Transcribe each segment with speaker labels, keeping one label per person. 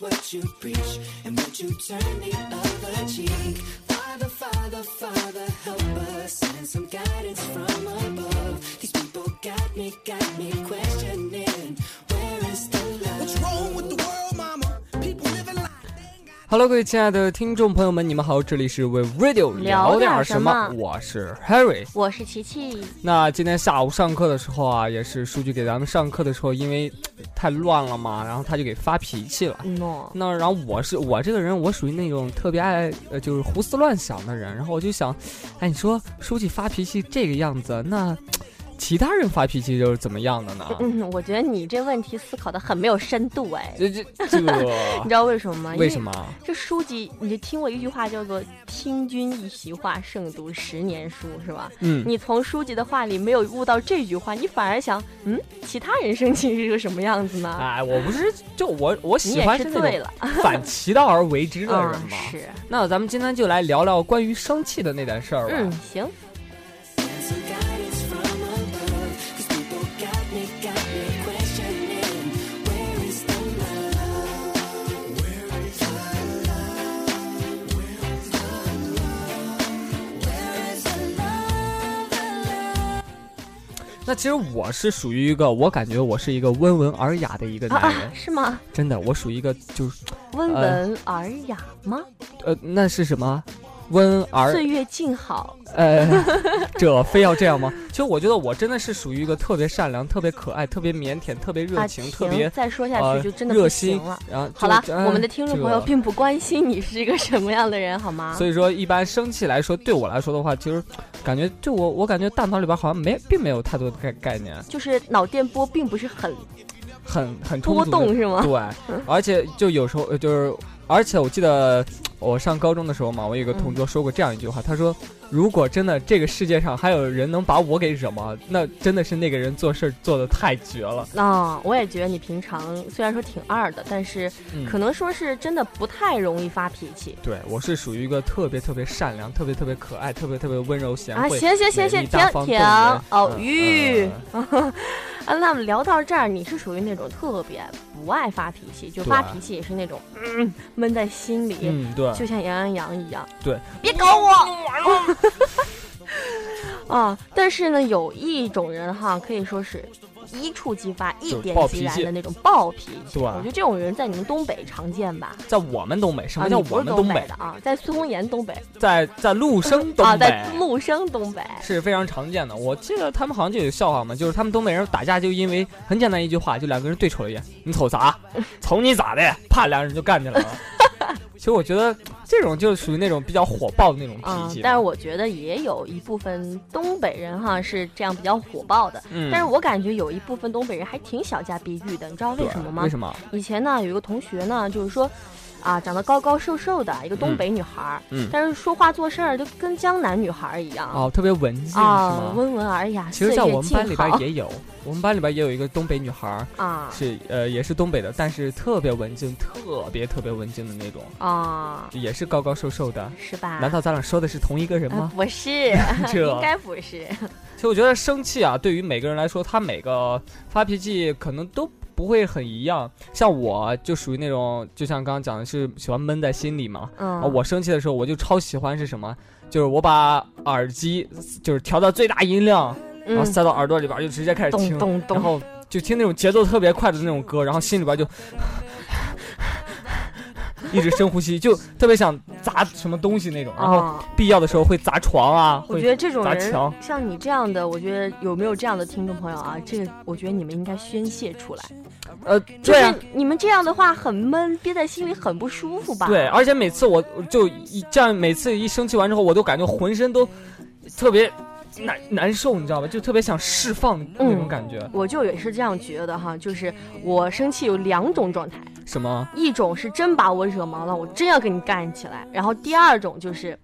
Speaker 1: what you preach? And would you turn the other
Speaker 2: Hello，各位亲爱的听众朋友们，你们好，这里是 We Radio
Speaker 3: 聊点
Speaker 2: 点
Speaker 3: 什么
Speaker 2: 我是 Harry。
Speaker 3: 我是琪琪，
Speaker 2: 那今天下午上课的时候啊，也是书记给咱们上课的时候，因为太乱了嘛，然后他就给发脾气了。
Speaker 3: 喏，
Speaker 2: 那然后我是我这个人，我属于那种特别爱呃就是胡思乱想的人，然后我就想，哎，你说书记发脾气这个样子，那其他人发脾气又是怎么样的呢？
Speaker 3: 嗯，我觉得你这问题思考的很没有深度哎，
Speaker 2: 这这这
Speaker 3: 你知道为什么吗？
Speaker 2: 为什？么？
Speaker 3: 这书籍，你就听过一句话叫做“听君一席话，胜读十年书”，是吧？
Speaker 2: 嗯，
Speaker 3: 你从书籍的话里没有悟到这句话，你反而想，嗯，其他人生气是个什么样子呢？
Speaker 2: 哎，我不是就我我喜欢是
Speaker 3: 对了，
Speaker 2: 反其道而为之的人
Speaker 3: 嗯，
Speaker 2: 嘛。
Speaker 3: 是，
Speaker 2: 那咱们今天就来聊聊关于生气的那点事儿吧。
Speaker 3: 嗯，行，
Speaker 2: 那其实我是属于一个，我感觉我是一个温文尔雅的一个
Speaker 3: 啊
Speaker 2: 男人，
Speaker 3: 啊，是吗？
Speaker 2: 真的，我属于一个就是
Speaker 3: 温文尔雅吗？
Speaker 2: 呃，那是什么？温而
Speaker 3: 岁月静好，
Speaker 2: 呃，这非要这样吗？其实我觉得我真的是属于一个特别善良、特别可爱、特别腼腆、特别热
Speaker 3: 啊，
Speaker 2: 情、
Speaker 3: 停
Speaker 2: 特别
Speaker 3: 再说下
Speaker 2: 呃
Speaker 3: 去就真的不
Speaker 2: 热心然后
Speaker 3: 好了，
Speaker 2: 就
Speaker 3: 我们的听众朋友并不关心你是一个什么样的人，好吗？
Speaker 2: 所以说，一般生气来说，对我来说的话，其实感觉就我我感觉大脑里边好像没并没有太多的概概念，
Speaker 3: 就是脑电波并不是很
Speaker 2: 很很充
Speaker 3: 波动，是吗？
Speaker 2: 对，而且就有时候呃就是，而且我记得我上高中的时候嘛，我有个同桌说过这样一句话，他说：“如果真的这个世界上还有人能把我给惹毛，那真的是那个人做事做的太绝了。
Speaker 3: 啊、我也觉得你平常虽然说挺二的，但是
Speaker 2: 嗯”
Speaker 3: 可能说是真的不太容易发脾气。
Speaker 2: 对我是属于一个特别特别善良、特别特别可爱、特别特别温柔贤
Speaker 3: 啊，
Speaker 2: 惠。
Speaker 3: 行行行
Speaker 2: 美
Speaker 3: 行，停停
Speaker 2: 动人
Speaker 3: 哦，
Speaker 2: 嗯嗯
Speaker 3: 啊，那么聊到这儿，你是属于那种特别不爱发脾气，就发脾气也是那种嗯闷在心里，
Speaker 2: 嗯，对，
Speaker 3: 就像杨阳洋一样。
Speaker 2: 对，
Speaker 3: 别搞我！啊，但是呢，有一种人哈，可以说是一触即发、一点即燃的那种暴脾气。
Speaker 2: 对
Speaker 3: 我觉得这种人在你们东北常见吧？
Speaker 2: 在我们东北，什么
Speaker 3: 啊，
Speaker 2: 叫我们东北？
Speaker 3: 的啊？在苏红岩东北
Speaker 2: 在在陆生 东
Speaker 3: 啊，
Speaker 2: 北。
Speaker 3: 在陆生东北。
Speaker 2: 是非常常见的。我记得他们好像就有笑话嘛，就是他们东北人打架就因为很简单一句话，就两个人对瞅了一眼，你瞅啥？瞅你咋的？啪，两人就干起来了。其实我觉得这种就是属于那种比较火爆的那种脾
Speaker 3: 嗯
Speaker 2: 气吧。，
Speaker 3: 但是我觉得也有一部分东北人哈是这样比较火爆的，
Speaker 2: 嗯，
Speaker 3: 但是我感觉有一部分东北人还挺小家碧玉的，你知道为什么吗？
Speaker 2: 为什么？
Speaker 3: 以前呢，有一个同学呢，就是说，啊，长得高高瘦瘦的一个东北女孩儿，
Speaker 2: 嗯
Speaker 3: 但是说话做事儿就跟江南女孩儿一样，
Speaker 2: 哦，特别文静？
Speaker 3: 温文尔雅，
Speaker 2: 其实，在我们班里边也有，我们班里边也有一个东北女孩儿，
Speaker 3: 啊
Speaker 2: 是呃也是东北的，但是特别文静，特别特别文静的那种，
Speaker 3: 啊，
Speaker 2: 也是高高瘦瘦的。
Speaker 3: 是吧？
Speaker 2: 难道咱俩说的是同一个人
Speaker 3: 呃
Speaker 2: 吗？
Speaker 3: 不是，
Speaker 2: 这
Speaker 3: 应该不是。
Speaker 2: 其实我觉得生气啊，对于每个人来说，他每个发脾气可能都不会很一样。像我就属于那种，就像刚刚讲的是喜欢闷在心里嘛。啊，
Speaker 3: 嗯，
Speaker 2: 我生气的时候，我就超喜欢是什么？就是我把耳机就是调到最大音量，然后
Speaker 3: 嗯，
Speaker 2: 塞到耳朵里边，就直接开始
Speaker 3: 咚
Speaker 2: 听，然后就听那种节奏特别快的那种歌，然后心里边就一直深呼吸，就特别想砸什么东西那种，然后
Speaker 3: 啊。
Speaker 2: 必要的时候会砸床啊，
Speaker 3: 我觉得这种人
Speaker 2: 砸墙
Speaker 3: 像你这样的，我觉得有没有这样的听众朋友啊？这个我觉得你们应该宣泄出来。
Speaker 2: 呃，
Speaker 3: 就
Speaker 2: 对啊
Speaker 3: 是，你们这样的话很闷，憋在心里很不舒服吧？
Speaker 2: 对，而且每次我我就一这样，每次一生气完之后，我都感觉浑身都特别难难受，你知道吧？就特别想释放那种
Speaker 3: 嗯
Speaker 2: 感觉。
Speaker 3: 我就也是这样觉得哈，就是我生气有两种状态，
Speaker 2: 什么？
Speaker 3: 一种是真把我惹毛了，我真要跟你干起来；然后第二种就是。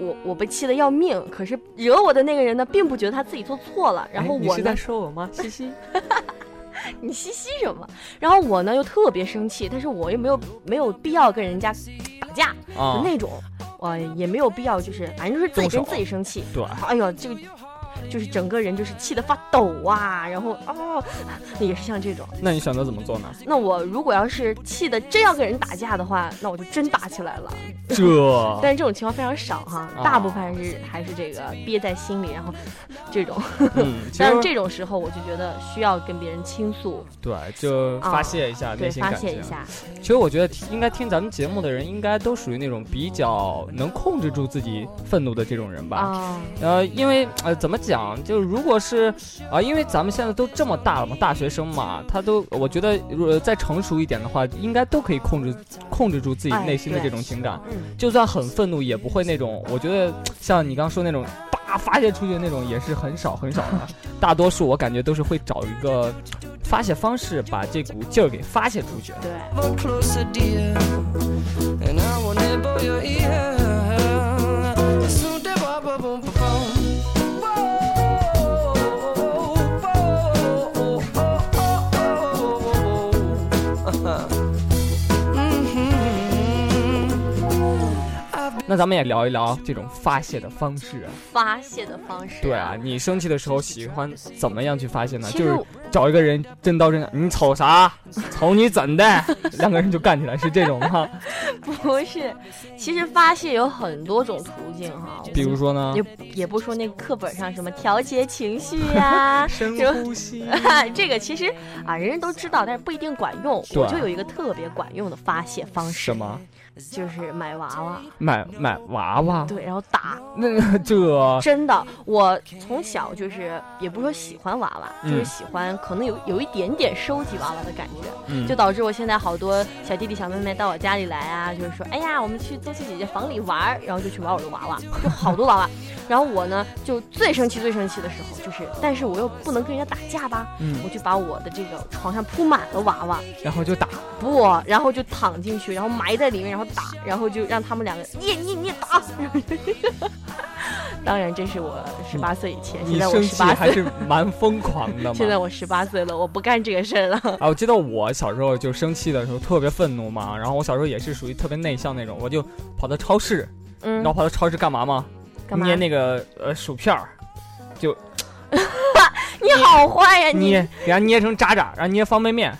Speaker 3: 我我被气得要命，可是惹我的那个人呢，并不觉得他自己做错了，然后我呢
Speaker 2: 哎你是在，说我吗？嘻嘻，
Speaker 3: 你嘻嘻什么？然后我呢又特别生气，但是我又没有没有必要跟人家打架那种，呃，也没有必要就是反正就是自己跟自己生气。
Speaker 2: 对，
Speaker 3: 哎呦，这个就是整个人就是气得发抖啊，然后哦，也是像这种。
Speaker 2: 那你选择怎么做呢？
Speaker 3: 那我如果要是气得真要跟人打架的话，那我就真打起来了。
Speaker 2: 这
Speaker 3: 但是这种情况非常少哈，
Speaker 2: 啊
Speaker 3: 大部分是还是这个憋在心里，然后这种。
Speaker 2: 嗯，
Speaker 3: 但是这种时候，我就觉得需要跟别人倾诉，
Speaker 2: 对，就发泄一下内
Speaker 3: 对，发。泄一下。
Speaker 2: 其实我觉得应该听咱们节目的人，应该都属于那种比较能控制住自己愤怒的这种人吧。
Speaker 3: 啊，
Speaker 2: 呃，因为呃，怎么讲？就如果是啊、因为咱们现在都这么大了嘛，大学生嘛，他都我觉得，如果再成熟一点的话，应该都可以控制控制住自己
Speaker 3: 哎
Speaker 2: 内心的这种情感。
Speaker 3: 嗯，
Speaker 2: 就算很愤怒，也不会那种，我觉得像你刚刚说那种叭发泄出去的那种，也是很少很少的。大多数我感觉都是会找一个发泄方式，把这股劲儿给发泄出去。
Speaker 3: 对。
Speaker 2: 那咱们也聊一聊这种发泄的方式啊。
Speaker 3: 发泄的方式。
Speaker 2: 对啊，，你生气的时候喜欢怎么样去发泄呢？就是找一个人真刀真枪，你瞅啥？瞅你怎的？两个人就干起来，是这种吗？
Speaker 3: 不是，其实发泄有很多种途径哈。
Speaker 2: 比如说呢？
Speaker 3: 也也不说那个课本上什么调节情绪呀、
Speaker 2: 深呼吸。
Speaker 3: 这个其实啊，人人都知道，但是不一定管用。我就有一个特别管用的发泄方式
Speaker 2: 什，么？
Speaker 3: 就是买娃娃，
Speaker 2: 买买娃娃？
Speaker 3: 对，然后打。
Speaker 2: 那这
Speaker 3: 真的，我从小就是也不是说喜欢娃娃，
Speaker 2: 嗯
Speaker 3: 就是喜欢，可能有有一点点收集娃娃的感觉，
Speaker 2: 嗯
Speaker 3: 就导致我现在好多小弟弟小妹妹到我家里来啊，就是说，哎呀，我们去周琪姐姐房里玩，然后就去玩我的娃娃，就好多娃娃。然后我呢，就最生气最生气的时候，就是，但是我又不能跟人家打架吧，
Speaker 2: 嗯
Speaker 3: 我就把我的这个床上铺满了娃娃，
Speaker 2: 然后就打。
Speaker 3: 不，然后就躺进去，然后埋在里面，然后打，然后就让他们两个你你你打死。当然，这是我十八岁以前，现在我十八
Speaker 2: 还是蛮疯狂的嘛。
Speaker 3: 现在我十八岁了，我不干这个事儿了。
Speaker 2: 啊，我记得我小时候就生气的时候特别愤怒嘛，然后我小时候也是属于特别内向那种，我就跑到超市，
Speaker 3: 嗯
Speaker 2: 然后，跑到超市干嘛吗？
Speaker 3: 干嘛？
Speaker 2: 捏那个呃薯片儿，就
Speaker 3: 你好坏呀，你
Speaker 2: 捏给它捏成渣渣，然后捏方便面，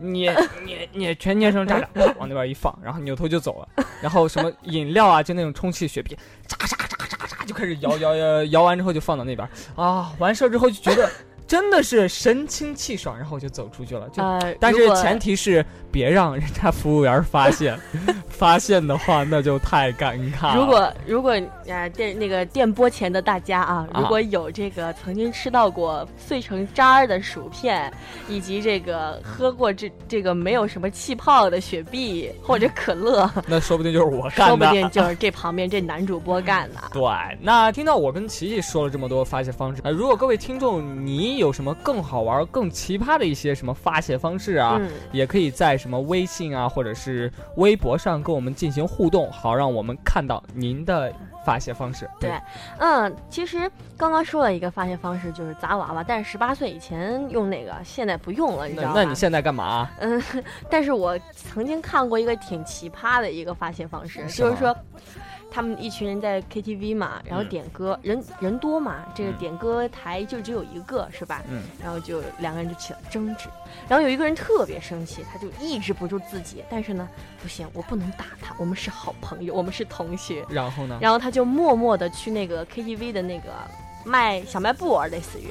Speaker 2: 捏捏捏全捏成渣渣，往那边一放，然后扭头就走了。然后什么饮料啊，就那种充气雪碧，渣渣渣渣渣就开始摇摇摇摇完之后就放到那边啊，完事儿之后就觉得真的是神清气爽，然后我就走出去了。就
Speaker 3: 呃，
Speaker 2: 但是前提是别让人家服务员发现，发现的话那就太尴尬了。
Speaker 3: 如果如果呃电那个电波前的大家啊，
Speaker 2: 啊
Speaker 3: 如果有这个曾经吃到过碎成渣儿的薯片，以及这个喝过这这个没有什么气泡的雪碧或者可乐，
Speaker 2: 那说不定就是我干的，
Speaker 3: 说不定就是这旁边这男主播干的。
Speaker 2: 对，那听到我跟琪琪说了这么多发泄方式，呃，如果各位听众你有什么更好玩、更奇葩的一些什么发泄方式啊，
Speaker 3: 嗯，
Speaker 2: 也可以在什么微信啊或者是微博上跟我们进行互动，好让我们看到您的发泄方式。
Speaker 3: 对嗯，其实刚刚说了一个发泄方式就是砸娃娃，但是十八岁以前用那个，现在不用了，你知道吗？
Speaker 2: 那那你现在干嘛？
Speaker 3: 嗯，但是我曾经看过一个挺奇葩的一个发泄方式，
Speaker 2: 是
Speaker 3: 就是说，他们一群人在 KTV 嘛，然后
Speaker 2: 嗯。
Speaker 3: 点歌，人人多嘛，这个
Speaker 2: 嗯。
Speaker 3: 点歌台就只有一个，是吧？
Speaker 2: 嗯，
Speaker 3: 然后就两个人就起了争执，然后有一个人特别生气，他就抑制不住自己，但是呢，不行，我不能打他，我们是好朋友，我们是同学，
Speaker 2: 然后呢？
Speaker 3: 然后他就默默的去那个 KTV 的那个卖小卖部，类似于，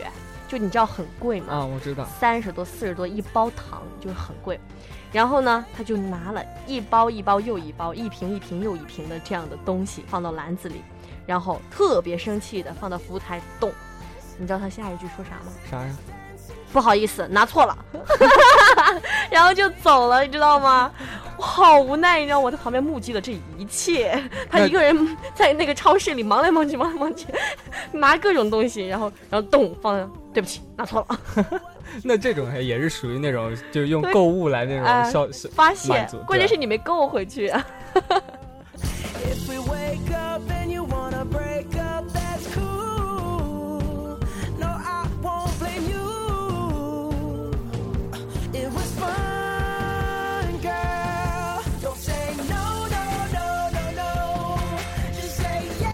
Speaker 3: 就你知道很贵嘛，
Speaker 2: 啊，我知道。
Speaker 3: 三十多、四十多一包糖，就是很贵。然后呢，他就拿了一包一包又一包，一瓶一瓶又一瓶的这样的东西放到篮子里，然后特别生气的放到服务台动。你知道他下一句说啥吗？
Speaker 2: 啥呀？
Speaker 3: 不好意思，拿错了，然后就走了，你知道吗？我好无奈，你知道我在旁边目击了这一切，他一个人在那个超市里忙来忙去，忙来忙去，拿各种东西，然后然后动放，对不起，拿错了。
Speaker 2: 那这种也是属于那种，就是用购物来那
Speaker 3: 哎
Speaker 2: 种消消
Speaker 3: 发泄，关键是你没购回去。
Speaker 1: If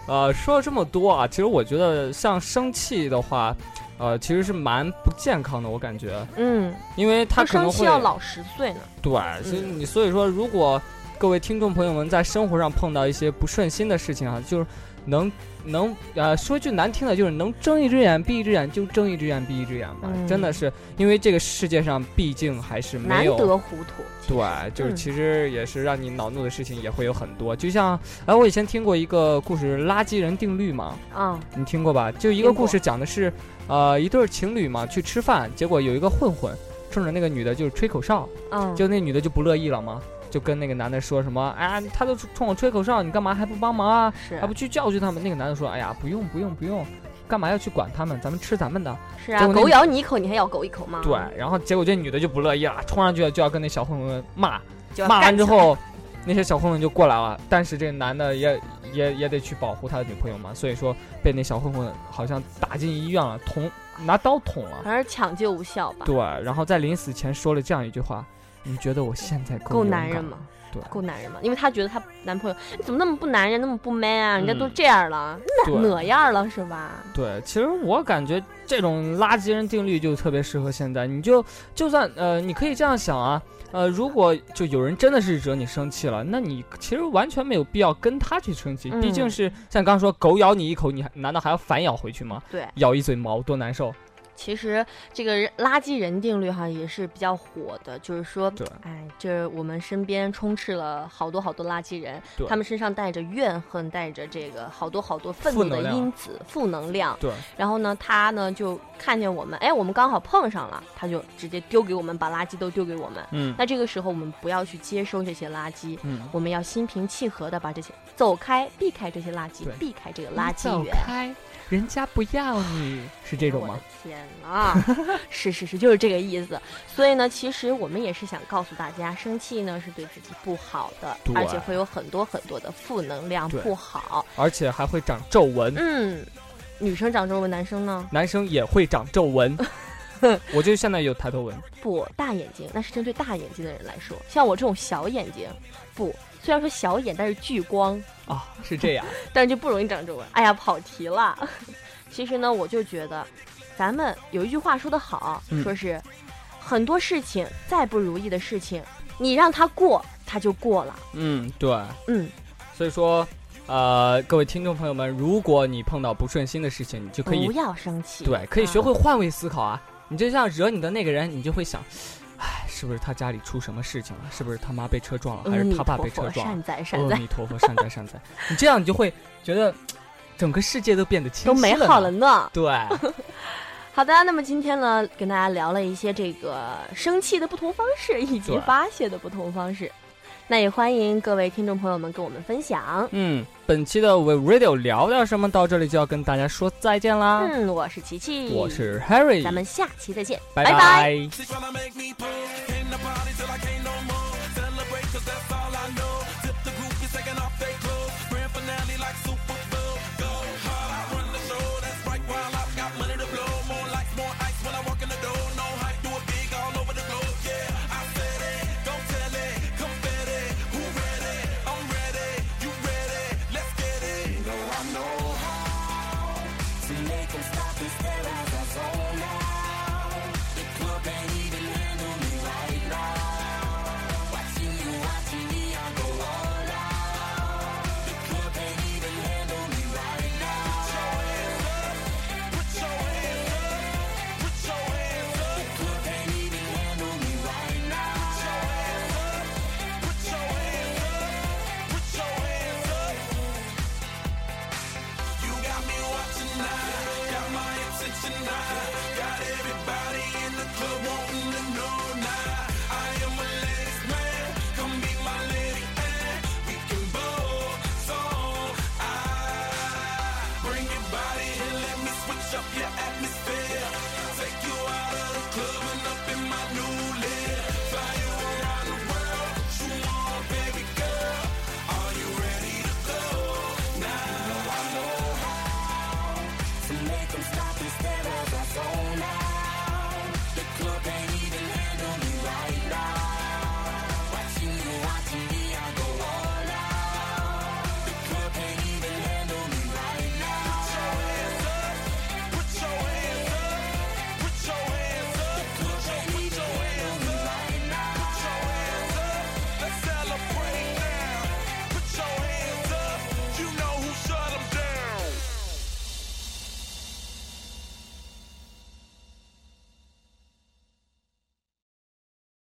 Speaker 2: 呃，说了这么多啊，其实我觉得像生气的话，呃，其实是蛮不健康的，我感觉，
Speaker 3: 嗯，
Speaker 2: 因为他可能会
Speaker 3: 要老十岁呢。
Speaker 2: 对，所以你所以说，如果各位听众朋友们在生活上碰到一些不顺心的事情啊，就是能能呃说句难听的，就是能睁一只眼闭一只眼，就睁一只眼闭一只眼吧。
Speaker 3: 嗯
Speaker 2: 真的是，因为这个世界上毕竟还是没有
Speaker 3: 得糊涂。
Speaker 2: 对，就是
Speaker 3: 嗯
Speaker 2: 其实也是让你恼怒的事情也会有很多，就像哎，我以前听过一个故事《垃圾人定律》嘛，
Speaker 3: 啊，
Speaker 2: 你听过吧？就一个故事讲的是，呃，一对儿情侣嘛去吃饭，结果有一个混混冲着那个女的就是吹口哨，
Speaker 3: 嗯，
Speaker 2: 就那女的就不乐意了嘛，就跟那个男的说什么，哎呀，他都冲我吹口哨，你干嘛还不帮忙啊？
Speaker 3: 是
Speaker 2: 还不去教训他们？那个男的说，哎呀，不用不用不用，干嘛要去管他们？咱们吃咱们的。
Speaker 3: 是啊，狗咬你一口，你还咬狗一口吗？
Speaker 2: 对，，然后结果这女的就不乐意了，冲上去就要跟那小混混骂。骂完之后，那些小混混就过来了，但是这个男的也也也得去保护他的女朋友嘛，所以说被那小混混好像打进医院了，捅拿刀捅了。
Speaker 3: 反正抢救无效吧？
Speaker 2: 对，然后在临死前说了这样一句话：“你觉得我现在
Speaker 3: 够男人吗？
Speaker 2: 对
Speaker 3: 够男人吗？因为她觉得她男朋友你怎么那么不男人，那么不 man 啊？人家都
Speaker 2: 嗯
Speaker 3: 这样了，哪样了是吧？
Speaker 2: 对，其实我感觉这种垃圾人定律就特别适合现在。你就就算呃，你可以这样想啊，呃，如果就有人真的是惹你生气了，那你其实完全没有必要跟他去生气，毕竟
Speaker 3: 嗯
Speaker 2: 是像刚刚说狗咬你一口，你还难道还要反咬回去吗？
Speaker 3: 对，
Speaker 2: 咬一嘴毛多难受。
Speaker 3: 其实这个垃圾人定律哈也是比较火的，就是说
Speaker 2: 对，
Speaker 3: 哎，这我们身边充斥了好多好多垃圾人，他们身上带着怨恨，带着这个好多好多愤怒的因子、负能量。
Speaker 2: 对，
Speaker 3: 然后呢，他呢就看见我们，哎，我们刚好碰上了，他就直接丢给我们，把垃圾都丢给我们。
Speaker 2: 嗯
Speaker 3: 那这个时候我们不要去接收这些垃圾，
Speaker 2: 嗯，
Speaker 3: 我们要心平气和的把这些走开，避开这些垃圾，避开这个垃圾
Speaker 2: 走。开，人家不要你，是这种吗？
Speaker 3: 天呐，是是是，就是这个意思。所以呢，其实我们也是想告诉大家，生气呢是对自己不好的，而且会有很多很多的负能量，不好。
Speaker 2: 而且还会长皱纹，
Speaker 3: 嗯，女生长皱纹，男生呢
Speaker 2: 男生也会长皱纹。我就现在有抬头纹，
Speaker 3: 不大眼睛，那是针对大眼睛的人来说。像我这种小眼睛，不，虽然说小眼，但是聚光，
Speaker 2: 啊，是这样。
Speaker 3: 但是就不容易长皱纹。哎呀，跑题了。其实呢，我就觉得，咱们有一句话说得好，
Speaker 2: 嗯
Speaker 3: 说是很多事情再不如意的事情，你让它过，它就过了。
Speaker 2: 嗯，对。
Speaker 3: 嗯，
Speaker 2: 所以说，呃，各位听众朋友们，如果你碰到不顺心的事情，你就可以
Speaker 3: 不要生气。
Speaker 2: 对，可以学
Speaker 3: 啊
Speaker 2: 会换位思考啊。你就像惹你的那个人，你就会想，唉，是不是他家里出什么事情了？是不是他妈被车撞了，还是他爸被车撞了
Speaker 3: 善？哉善哉，
Speaker 2: 阿弥陀佛，善哉善哉。你这样，你就会觉得整个世界都变得清晰
Speaker 3: 都美好了。
Speaker 2: 呢。对，
Speaker 3: 好的，那么今天呢，跟大家聊了一些这个生气的不同方式，以及发泄的不同方式。那也欢迎各位听众朋友们跟我们分享。
Speaker 2: 嗯，本期的 We Radio 聊点什么到这里就要跟大家说再见啦。
Speaker 3: 嗯，我是琪琪，
Speaker 2: 我是 Harry，
Speaker 3: 咱们下期再见，
Speaker 2: 拜
Speaker 3: 拜拜
Speaker 2: 拜